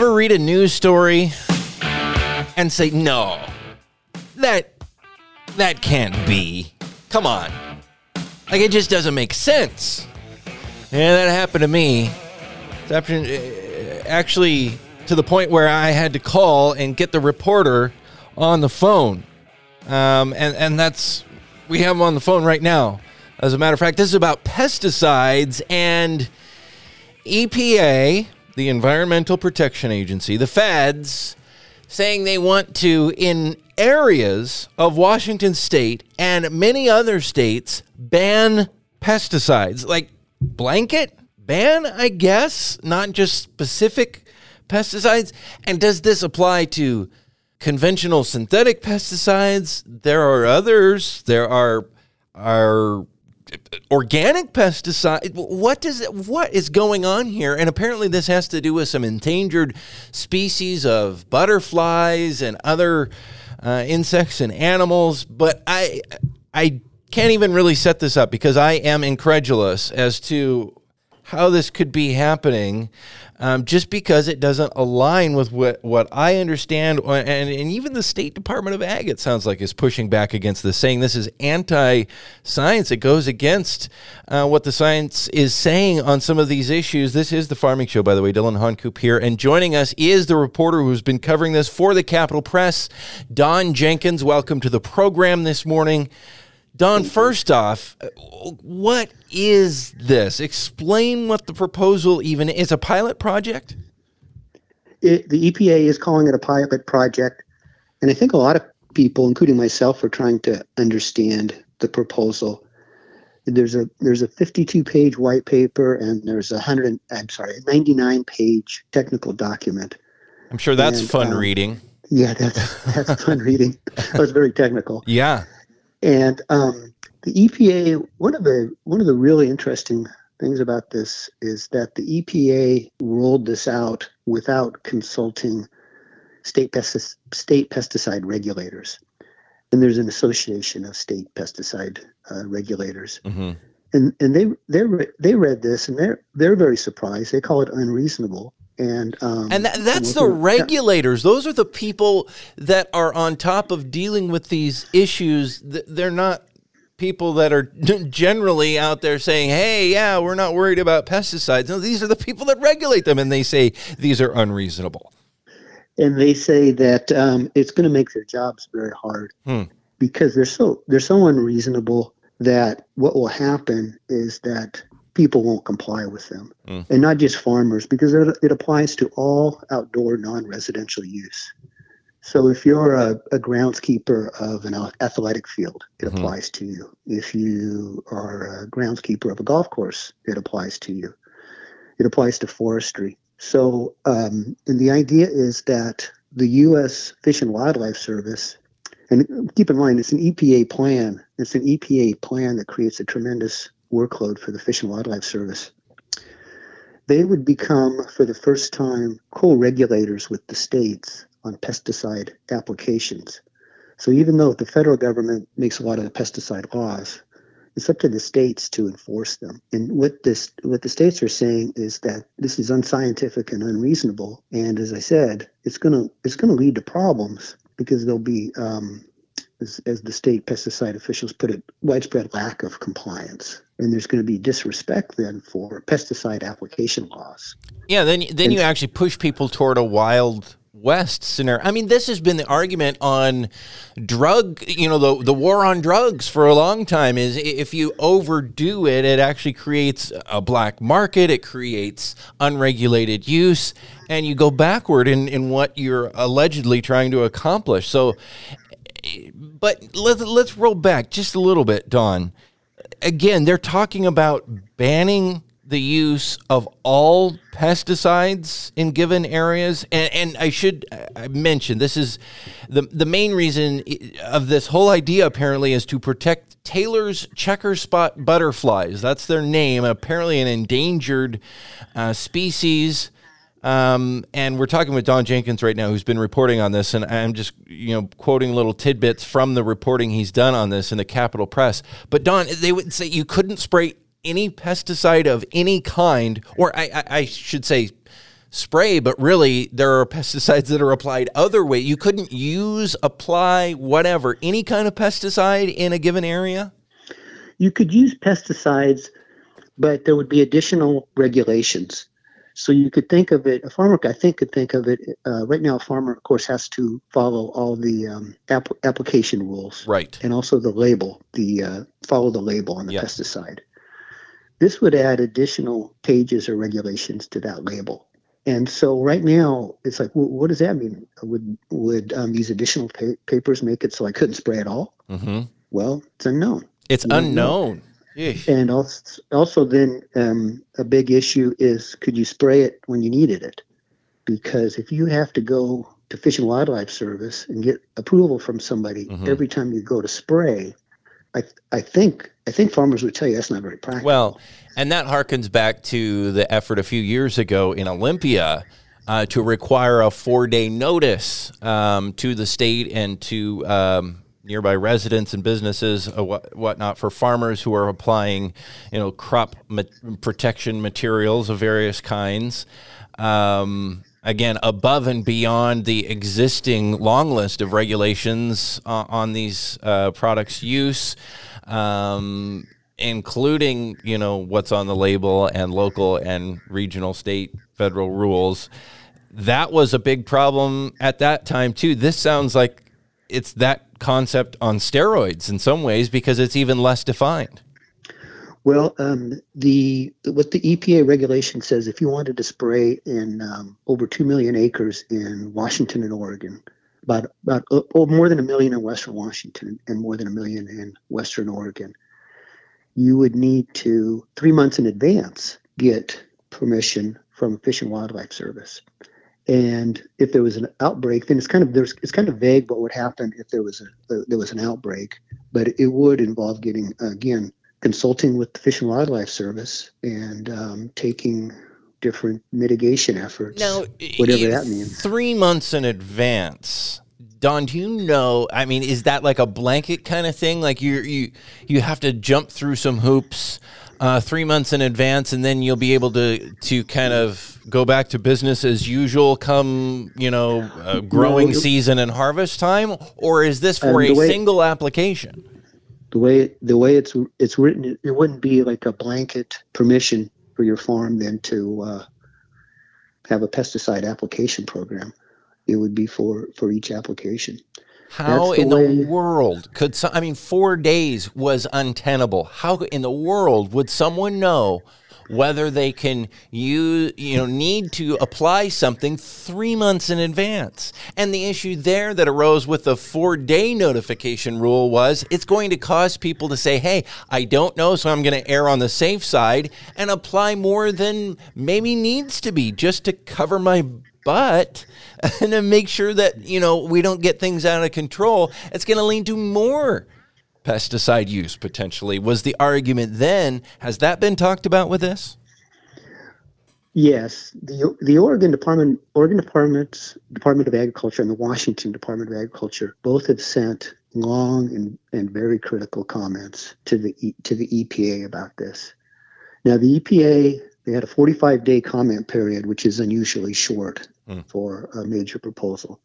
ever read a news story and say, no, that that can't be? Come on. Like it just doesn't make sense. Yeah, that happened to me. Uh, actually to the point where I had to call and get the reporter on the phone. Um, and, and that's, we have him on the phone right now. As a matter of fact, this is about pesticides and EPA, the Environmental Protection Agency, the feds, saying they want to, in areas of Washington state and many other states, ban pesticides. Like blanket ban, I guess, not just specific pesticides. And does this apply to conventional synthetic pesticides? There are others. There are are organic pesticide. What does what is going on here? And apparently, this has to do with some endangered species of butterflies and other uh, insects and animals. But I I can't even really set this up because I am incredulous as to how this could be happening um, just because it doesn't align with what, what I understand. And, and even the State Department of Ag, it sounds like, is pushing back against this, saying this is anti science. It goes against uh, what the science is saying on some of these issues. This is the Farming Show, by the way. Dillon Honcoop here. And joining us is the reporter who's been covering this for the Capital Press, Don Jenkins. Welcome to the program this morning. Don, first off, what is this? Explain what the proposal even is. A pilot project? It, the EPA is calling it a pilot project. And I think a lot of people, including myself, are trying to understand the proposal. There's a there's a 52 page white paper and there's a hundred I'm sorry 99 page technical document. I'm sure that's and, fun um, reading. Yeah, that's that's fun reading. That was very technical. Yeah. And um, the EPA, one of the one of the really interesting things about this is that the EPA rolled this out without consulting state pestic- state pesticide regulators. And there's an association of state pesticide uh, regulators. Mm-hmm. And and they they they read this and they're they're very surprised. They call it unreasonable and um, and that, that's the regulators. Those are the people that are on top of dealing with these issues. They're not people that are generally out there saying, "Hey, yeah, we're not worried about pesticides." No, these are the people that regulate them, and they say these are unreasonable. And they say that um, it's going to make their jobs very hard hmm. because they're so they're so unreasonable that what will happen is that people won't comply with them. Mm. And not just farmers, because it, it applies to all outdoor non residential use. So if you're a, a, groundskeeper of an athletic field, it mm-hmm. applies to you. If you are a groundskeeper of a golf course, it applies to you. It applies to forestry. So, um, and the idea is that the U.S. Fish and Wildlife Service, and keep in mind, it's an EPA plan. It's an EPA plan that creates a tremendous workload for the Fish and Wildlife Service. They would become, for the first time, co regulators with the states on pesticide applications. So even though the federal government makes a lot of the pesticide laws, it's up to the states to enforce them. And what this what the states are saying is that this is unscientific and unreasonable. And as I said, it's gonna it's gonna lead to problems because there'll be um, as, as the state pesticide officials put it, widespread lack of compliance. And there's going to be disrespect then for pesticide application laws. Yeah, then then and, you actually push people toward a wild west scenario. I mean, this has been the argument on drug, you know, the the war on drugs for a long time is if you overdo it, it actually creates a black market, it creates unregulated use, and you go backward in in what you're allegedly trying to accomplish. So eh, but let's let's roll back just a little bit, Don. Again, they're talking about banning the use of all pesticides in given areas, and, and I should I mention this is the the main reason of this whole idea. Apparently, is to protect Taylor's checker spot butterflies. That's their name. Apparently, an endangered uh, species. Um, and we're talking with Don Jenkins right now, who's been reporting on this, and I'm just you know quoting little tidbits from the reporting he's done on this in the Capital Press. But Don, they would say you couldn't spray any pesticide of any kind, or I, I, I should say spray, but really there are pesticides that are applied other way. You couldn't use, apply, whatever, any kind of pesticide in a given area? You could use pesticides, but there would be additional regulations. So you could think of it, a farmer, I think, could think of it. Uh, right now, a farmer, of course, has to follow all the um, app- application rules, right, and also the label, the uh, follow the label on the yep. pesticide. This would add additional pages or regulations to that label. And so right now, it's like, well, what does that mean? Would would um, these additional pa- papers make it so I couldn't spray at all? Mm-hmm. Well, it's unknown. It's unknown. And also, also then um, a big issue is could you spray it when you needed it? Because if you have to go to Fish and Wildlife Service and get approval from somebody mm-hmm. every time you go to spray, I I think I think farmers would tell you that's not very practical. Well, and that harkens back to the effort a few years ago in Olympia uh, to require a four day notice um, to the state and to um, nearby residents and businesses, uh, what, whatnot, for farmers who are applying, you know, crop ma- protection materials of various kinds. Um, again, above and beyond the existing long list of regulations uh, on these uh, products' use. Um, including you know what's on the label and local and regional state federal rules that was a big problem at that time too this sounds like it's that concept on steroids in some ways because it's even less defined. Well, um, the what the EPA regulation says, if you wanted to spray in um, over two million acres in Washington and Oregon, about about uh, oh, more than a million in Western Washington and more than a million in Western Oregon, you would need to three months in advance get permission from Fish and Wildlife Service. And if there was an outbreak, then it's kind of there's it's kind of vague what would happen if there was a, there was an outbreak, but it would involve getting again consulting with the Fish and Wildlife Service and um, taking different mitigation efforts. Now, whatever that means. Three months in advance. Don, do you know? I mean, is that like a blanket kind of thing? Like you you you have to jump through some hoops uh, three months in advance, and then you'll be able to to kind of go back to business as usual come you know uh, growing no, season and harvest time, or is this for a way, single application? The way the way it's it's written, it wouldn't be like a blanket permission for your farm then to uh, have a pesticide application program. It would be for for each application. How the in way. the world could some, I mean, four days was untenable. How in the world would someone know whether they can use, you know, need to apply something three months in advance? And the issue there that arose with the four day notification rule was it's going to cause people to say, hey, I don't know, so I'm going to err on the safe side and apply more than maybe needs to be just to cover my and then make sure that you know we don't get things out of control. It's going to lead to more pesticide use potentially was the argument then. Has that been talked about with this? Yes. The the oregon department oregon department's department of agriculture and the washington department of agriculture both have sent long and, and very critical comments to the to the epa about this. Now the epa they had a 45 day comment period, which is unusually short mm. for a major proposal.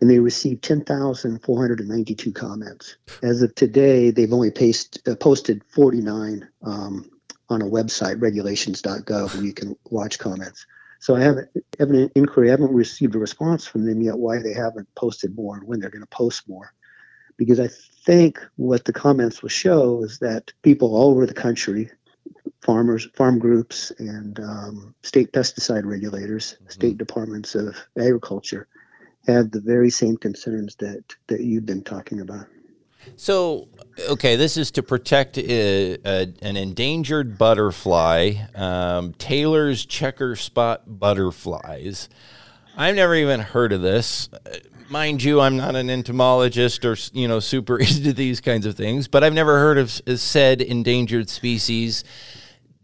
And they received 10,492 comments. As of today, they've only paste, uh, posted 49 um, on a website, regulations.gov, where you can watch comments. So I haven't, have an inquiry. I haven't received a response from them yet why they haven't posted more and when they're going to post more. Because I think what the comments will show is that people all over the country farmers, farm groups, and um, state pesticide regulators, mm-hmm. state departments of agriculture, have the very same concerns that that you've been talking about. So, okay, this is to protect a, a, an endangered butterfly, um, Taylor's checker spot butterflies. I've never even heard of this. Mind you, I'm not an entomologist or you know super into these kinds of things, but I've never heard of said endangered species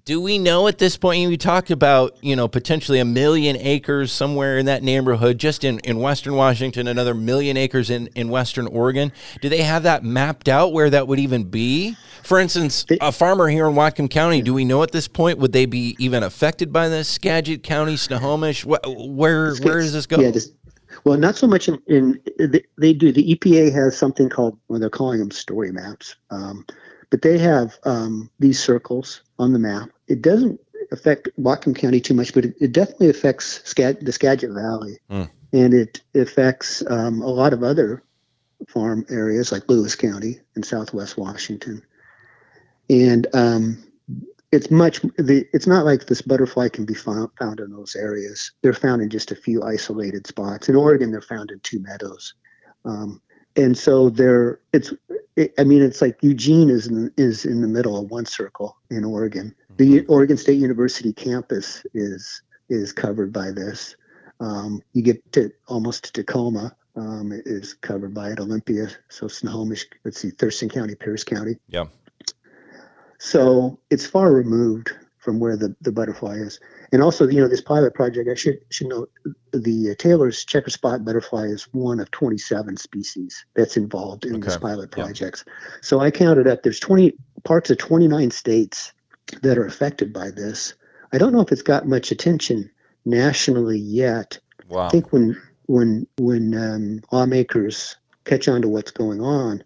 Do we know at this point? You talked about you know potentially a million acres somewhere in that neighborhood, just in, in Western Washington, another million acres in, in Western Oregon. Do they have that mapped out where that would even be? For instance, a farmer here in Whatcom County. Do we know at this point would they be even affected by this? Skagit County, Snohomish. Where where, where does this go? Yeah, this, well, not so much in, in they, they, do. The EPA has something called well, they're calling them story maps. Um, but they have um, these circles on the map. It doesn't affect Whatcom County too much, but it, it definitely affects the Skagit Valley, mm. and it affects um, a lot of other farm areas like Lewis County in Southwest Washington. And um, it's much the it's not like this butterfly can be found, found in those areas. They're found in just a few isolated spots. In Oregon, they're found in two meadows. Um, and so there it's it, i mean it's like eugene is in, is in the middle of one circle in oregon. The mm-hmm. oregon state university campus is is covered by this. Um, you get to almost to tacoma um, is covered by it olympia so snohomish let's see thurston county pierce county. Yeah. So it's far removed from where the, the butterfly is. And also, you know, this pilot project, I should should note the uh, Taylor's checker spot butterfly is one of 27 species that's involved in okay. this pilot projects. Yeah. So I counted up. There's 20 parts of 29 states that are affected by this. I don't know if it's got much attention nationally yet. Wow. I think when when when um, lawmakers catch on to what's going on,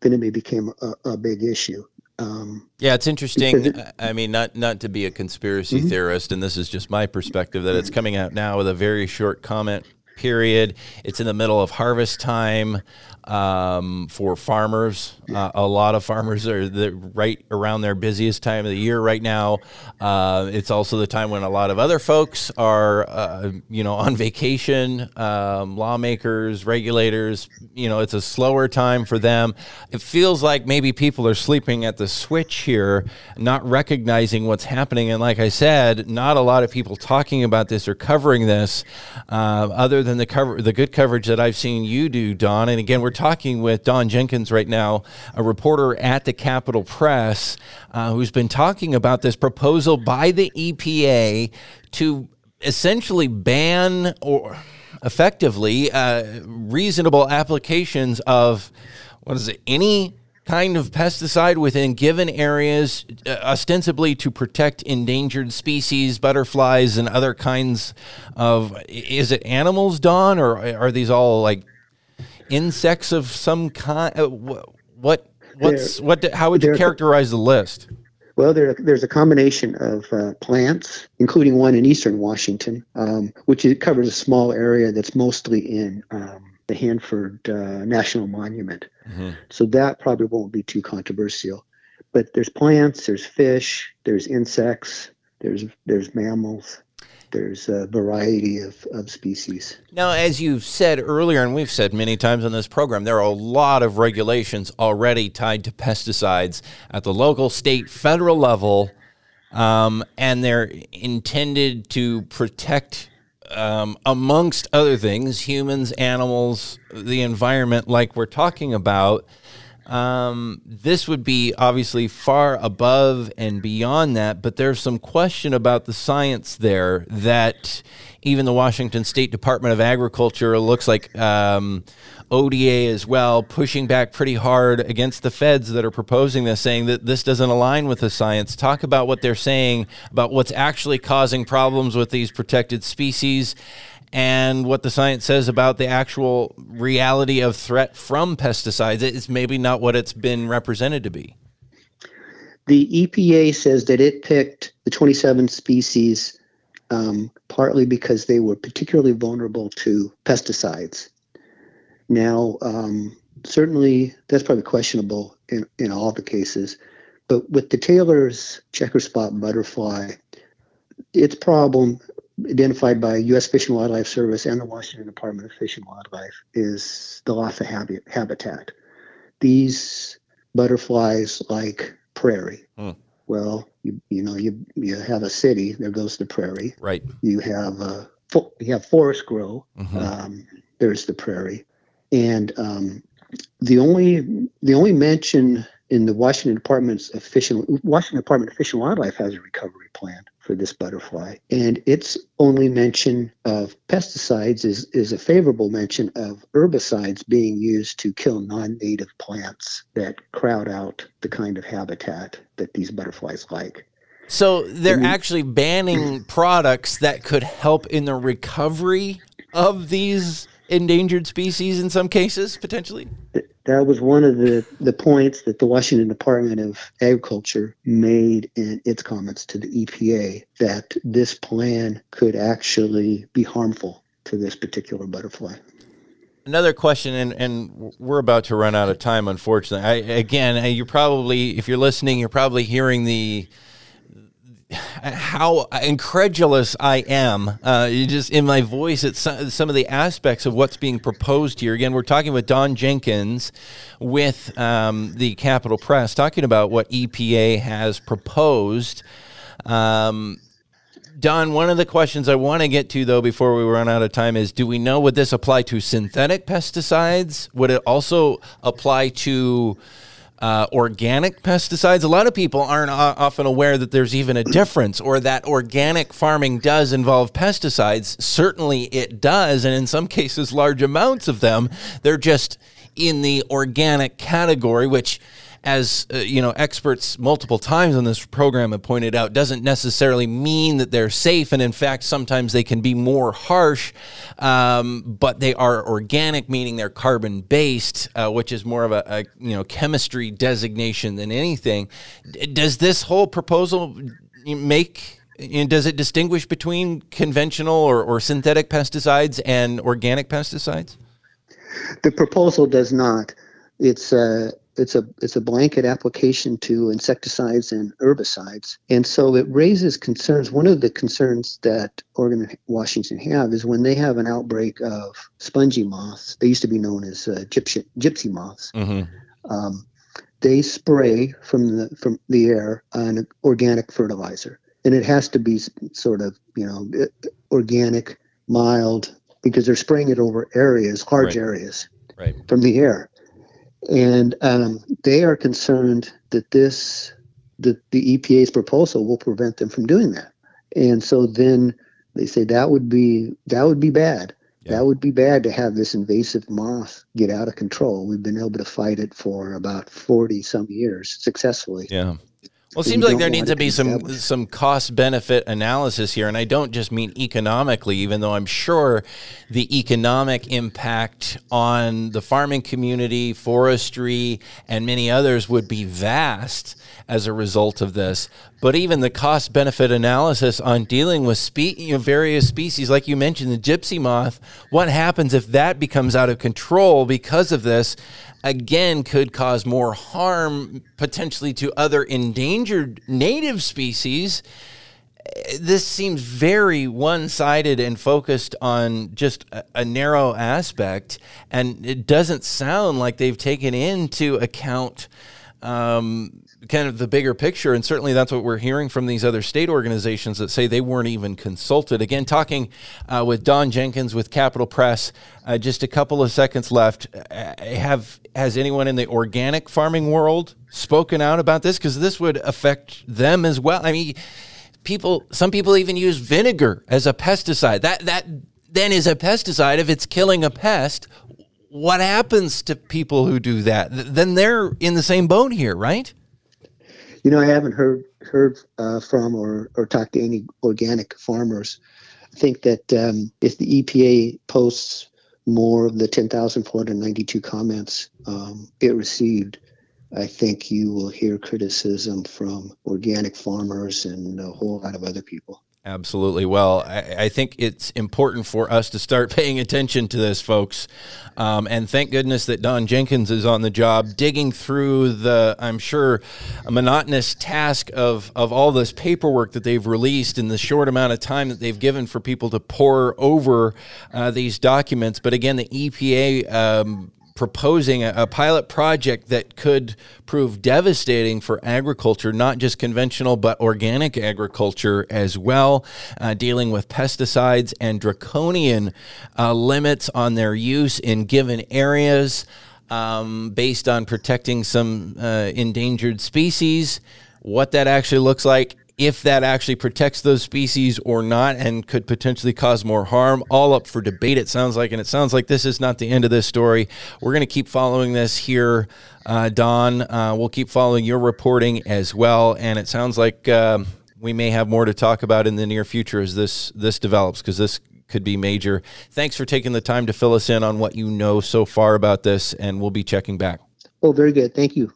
then it may become a, a big issue. Um, yeah, it's interesting. It, I mean, not not to be a conspiracy mm-hmm. theorist, and this is just my perspective that it's coming out now with a very short comment period. It's in the middle of harvest time um, for farmers. Uh, a lot of farmers are the, right around their busiest time of the year right now. Uh, it's also the time when a lot of other folks are, uh, you know, on vacation. Um, lawmakers, regulators, you know, it's a slower time for them. It feels like maybe people are sleeping at the switch here, not recognizing what's happening. And like I said, not a lot of people talking about this or covering this, uh, other than the cover, the good coverage that I've seen you do, Don. And again, we're talking with Don Jenkins right now, a reporter at the Capital Press, uh, who's been talking about this proposal by the EPA to essentially ban or effectively uh, reasonable applications of what is it any kind of pesticide within given areas, uh, ostensibly to protect endangered species, butterflies, and other kinds of. Is it animals, Don, or are these all like insects of some kind? Uh, what what's there, what? How would you characterize the list? Well, there, there's a combination of uh, plants, including one in eastern Washington, um, which covers a small area that's mostly in um, the Hanford uh, National Monument. Mm-hmm. So that probably won't be too controversial. But there's plants, there's fish, there's insects, there's there's mammals, there's a variety of, of species. Now, as you've said earlier, and we've said many times on this program, there are a lot of regulations already tied to pesticides at the local, state, federal level, um, and they're intended to protect um, amongst other things, humans, animals, the environment, like we're talking about. Um, this would be obviously far above and beyond that, but there's some question about the science there that even the Washington State Department of Agriculture looks like um, ODA as well, pushing back pretty hard against the feds that are proposing this, saying that this doesn't align with the science. Talk about what they're saying about what's actually causing problems with these protected species and what the science says about the actual reality of threat from pesticides. is maybe not what it's been represented to be. The EPA says that it picked the 27 species um, partly because they were particularly vulnerable to pesticides. Now, um, certainly that's probably questionable in, in all the cases, but with the Taylor's checker spot butterfly, its problem identified by U.S. Fish and Wildlife Service and the Washington Department of Fish and Wildlife is the loss of habitat. These butterflies like prairie. Hmm. Well, you, you know, you you have a city, there goes the prairie. Right. You have a you have forest grow. Mm-hmm. Um, there's the prairie, and um, the only the only mention in the Washington Department's official Washington Department of Fish and Wildlife has a recovery plan for this butterfly, and its only mention of pesticides is is a favorable mention of herbicides being used to kill non-native plants that crowd out the kind of habitat that these butterflies like. So they're actually banning products that could help in the recovery of these endangered species in some cases, potentially? Uh, That was one of the, the points that the Washington Department of Agriculture made in its comments to the EPA that this plan could actually be harmful to this particular butterfly. Another question, and, and we're about to run out of time, unfortunately. I, again, uh, you're probably, if you're listening, you're probably hearing the how incredulous I am, uh, just in my voice at some, some, of the aspects of what's being proposed here. Again, we're talking with Don Jenkins with um, the Capital Press, talking about what EPA has proposed. Um, Don, one of the questions I want to get to, though, before we run out of time is do we know would this apply to synthetic pesticides? Would it also apply to uh, organic pesticides. A lot of people aren't often aware that there's even a difference or that organic farming does involve pesticides. Certainly it does, and in some cases, large amounts of them. They're just in the organic category, which as uh, you know, experts multiple times on this program have pointed out, doesn't necessarily mean that they're safe, and in fact, sometimes they can be more harsh. Um, but they are organic, meaning they're carbon based, uh, which is more of a, a, you know chemistry designation than anything. Does this whole proposal make? Does it distinguish between conventional or, or synthetic pesticides and organic pesticides? The proposal does not. It's uh, it's a it's a blanket application to insecticides and herbicides, and so it raises concerns. One of the concerns that Oregon and Washington have is when they have an outbreak of spongy moths. They used to be known as uh, gypsy, gypsy moths. Mm-hmm. Um, they spray from the from the air an organic fertilizer, and it has to be sort of you know organic, mild, because they're spraying it over areas, large right. areas, right. from the air and um, they are concerned that this that the EPA's proposal will prevent them from doing that. And so then they say that would be that would be bad. Yeah. That would be bad to have this invasive moth get out of control. We've been able to fight it for about 40 some years successfully. Yeah. Well, it seems like there needs to be some some cost benefit analysis here, and I don't just mean economically, even though I'm sure the economic impact on the farming community, forestry, and many others would be vast as a result of this. But even the cost benefit analysis on dealing with spe- you know, various species, like you mentioned, the gypsy moth, what happens if that becomes out of control because of this? again could cause more harm potentially to other endangered native species. This seems very one sided and focused on just a, a, narrow aspect, and it doesn't sound like they've taken into account um, kind of the bigger picture. And certainly that's what we're hearing from these other state organizations that say they weren't even consulted. Again, talking uh, with Don Jenkins with Capital Press. Uh, just a couple of seconds left. Uh, have has anyone in the organic farming world spoken out about this? Because this would affect them as well. I mean, people. Some people even use vinegar as a pesticide. That that then is a pesticide if it's killing a pest. What happens to people who do that? Then they're in the same boat here, right? You know, I haven't heard heard uh, from or or talked to any organic farmers. I think that um, if the EPA posts more of the 10,492 comments um, it received, I think you will hear criticism from organic farmers and a whole lot of other people. Absolutely. Well, I, I, think it's important for us to start paying attention to this, folks. Um, and thank goodness that Don Jenkins is on the job, digging through the, I'm sure, monotonous task of, of all this paperwork that they've released in the short amount of time that they've given for people to pour over uh, these documents. But again, the EPA um, proposing a, a, pilot project that could prove devastating for agriculture, not just conventional, but organic agriculture as well, uh, dealing with pesticides and draconian uh, limits on their use in given areas. um, based on protecting some uh, endangered species. What that actually looks like, if that actually protects those species or not, and could potentially cause more harm, all up for debate, it sounds like. And it sounds like this is not the end of this story. We're going to keep following this here, uh, Don. Uh, we'll keep following your reporting as well. And it sounds like. Um, we may have more to talk about in the near future as this this develops because this could be major. Thanks for taking the time to fill us in on what you know so far about this, and we'll be checking back. Oh, very good. Thank you.